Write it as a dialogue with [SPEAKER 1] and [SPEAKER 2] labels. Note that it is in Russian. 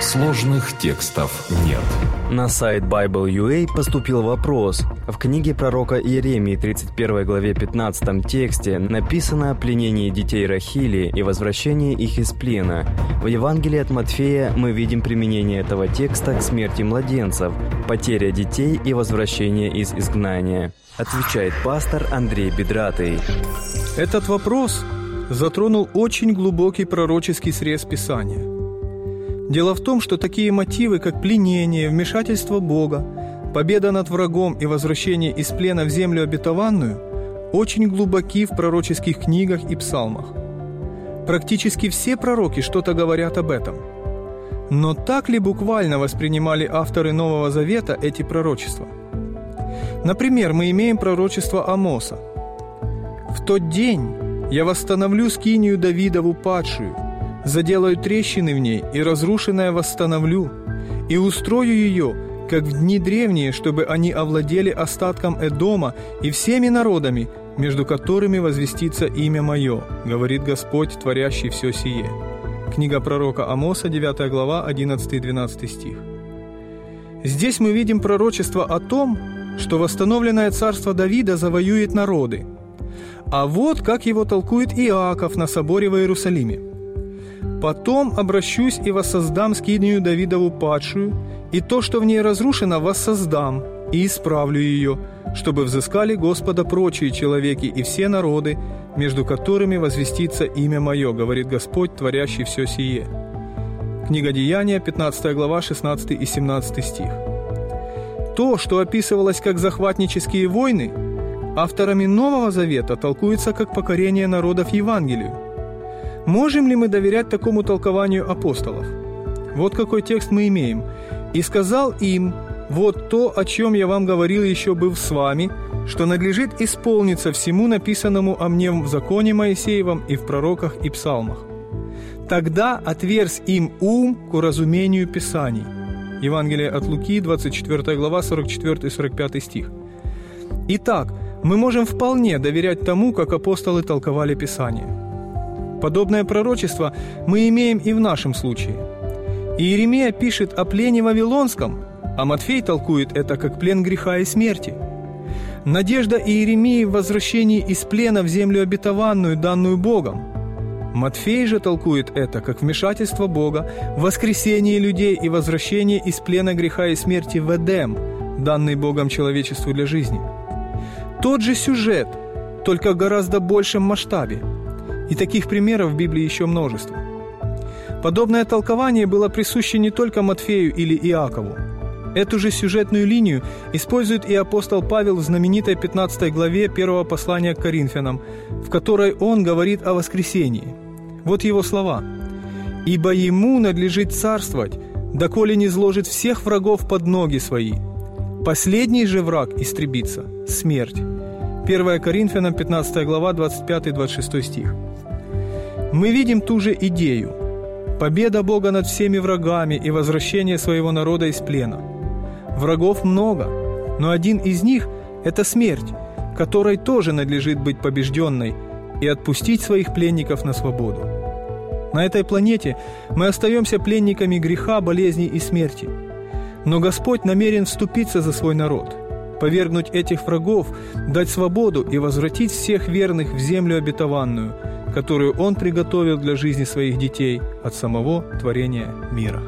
[SPEAKER 1] Сложных текстов нет.
[SPEAKER 2] На сайт Bible.ua поступил вопрос. В книге пророка Иеремии 31 главе 15 тексте написано о пленении детей Рахили и возвращении их из плена. В Евангелии от Матфея мы видим применение этого текста к смерти младенцев, потеря детей и возвращение из изгнания. Отвечает пастор Андрей Бедратый.
[SPEAKER 3] Этот вопрос затронул очень глубокий пророческий срез Писания – Дело в том, что такие мотивы, как пленение, вмешательство Бога, победа над врагом и возвращение из плена в землю обетованную, очень глубоки в пророческих книгах и псалмах. Практически все пророки что-то говорят об этом. Но так ли буквально воспринимали авторы Нового Завета эти пророчества? Например, мы имеем пророчество Амоса. «В тот день я восстановлю скинию Давидову падшую, заделаю трещины в ней и разрушенное восстановлю, и устрою ее, как в дни древние, чтобы они овладели остатком Эдома и всеми народами, между которыми возвестится имя Мое, говорит Господь, творящий все сие». Книга пророка Амоса, 9 глава, 11-12 стих. Здесь мы видим пророчество о том, что восстановленное царство Давида завоюет народы. А вот как его толкует Иаков на соборе в Иерусалиме – Потом обращусь и воссоздам скинию Давидову падшую, и то, что в ней разрушено, воссоздам, и исправлю ее, чтобы взыскали Господа прочие человеки и все народы, между которыми возвестится имя Мое, говорит Господь, творящий все сие». Книга Деяния, 15 глава, 16 и 17 стих. То, что описывалось как захватнические войны, авторами Нового Завета толкуется как покорение народов Евангелию – Можем ли мы доверять такому толкованию апостолов? Вот какой текст мы имеем. «И сказал им, вот то, о чем я вам говорил еще быв с вами, что надлежит исполниться всему написанному о мне в законе Моисеевом и в пророках и псалмах. Тогда отверз им ум к уразумению Писаний». Евангелие от Луки, 24 глава, 44-45 стих. Итак, мы можем вполне доверять тому, как апостолы толковали Писание – Подобное пророчество мы имеем и в нашем случае. Иеремия пишет о плене Вавилонском, а Матфей толкует это как плен греха и смерти. Надежда Иеремии в возвращении из плена в землю обетованную, данную Богом. Матфей же толкует это как вмешательство Бога, воскресение людей и возвращение из плена греха и смерти в Эдем, данный Богом человечеству для жизни. Тот же сюжет, только в гораздо большем масштабе – и таких примеров в Библии еще множество. Подобное толкование было присуще не только Матфею или Иакову. Эту же сюжетную линию использует и апостол Павел в знаменитой 15 главе первого послания к Коринфянам, в которой он говорит о воскресении. Вот его слова. «Ибо ему надлежит царствовать, доколе не сложит всех врагов под ноги свои. Последний же враг истребится – смерть». 1 Коринфянам 15 глава 25-26 стих. Мы видим ту же идею. Победа Бога над всеми врагами и возвращение своего народа из плена. Врагов много, но один из них – это смерть, которой тоже надлежит быть побежденной и отпустить своих пленников на свободу. На этой планете мы остаемся пленниками греха, болезни и смерти. Но Господь намерен вступиться за свой народ, повергнуть этих врагов, дать свободу и возвратить всех верных в землю обетованную – которую Он приготовил для жизни своих детей от самого творения мира.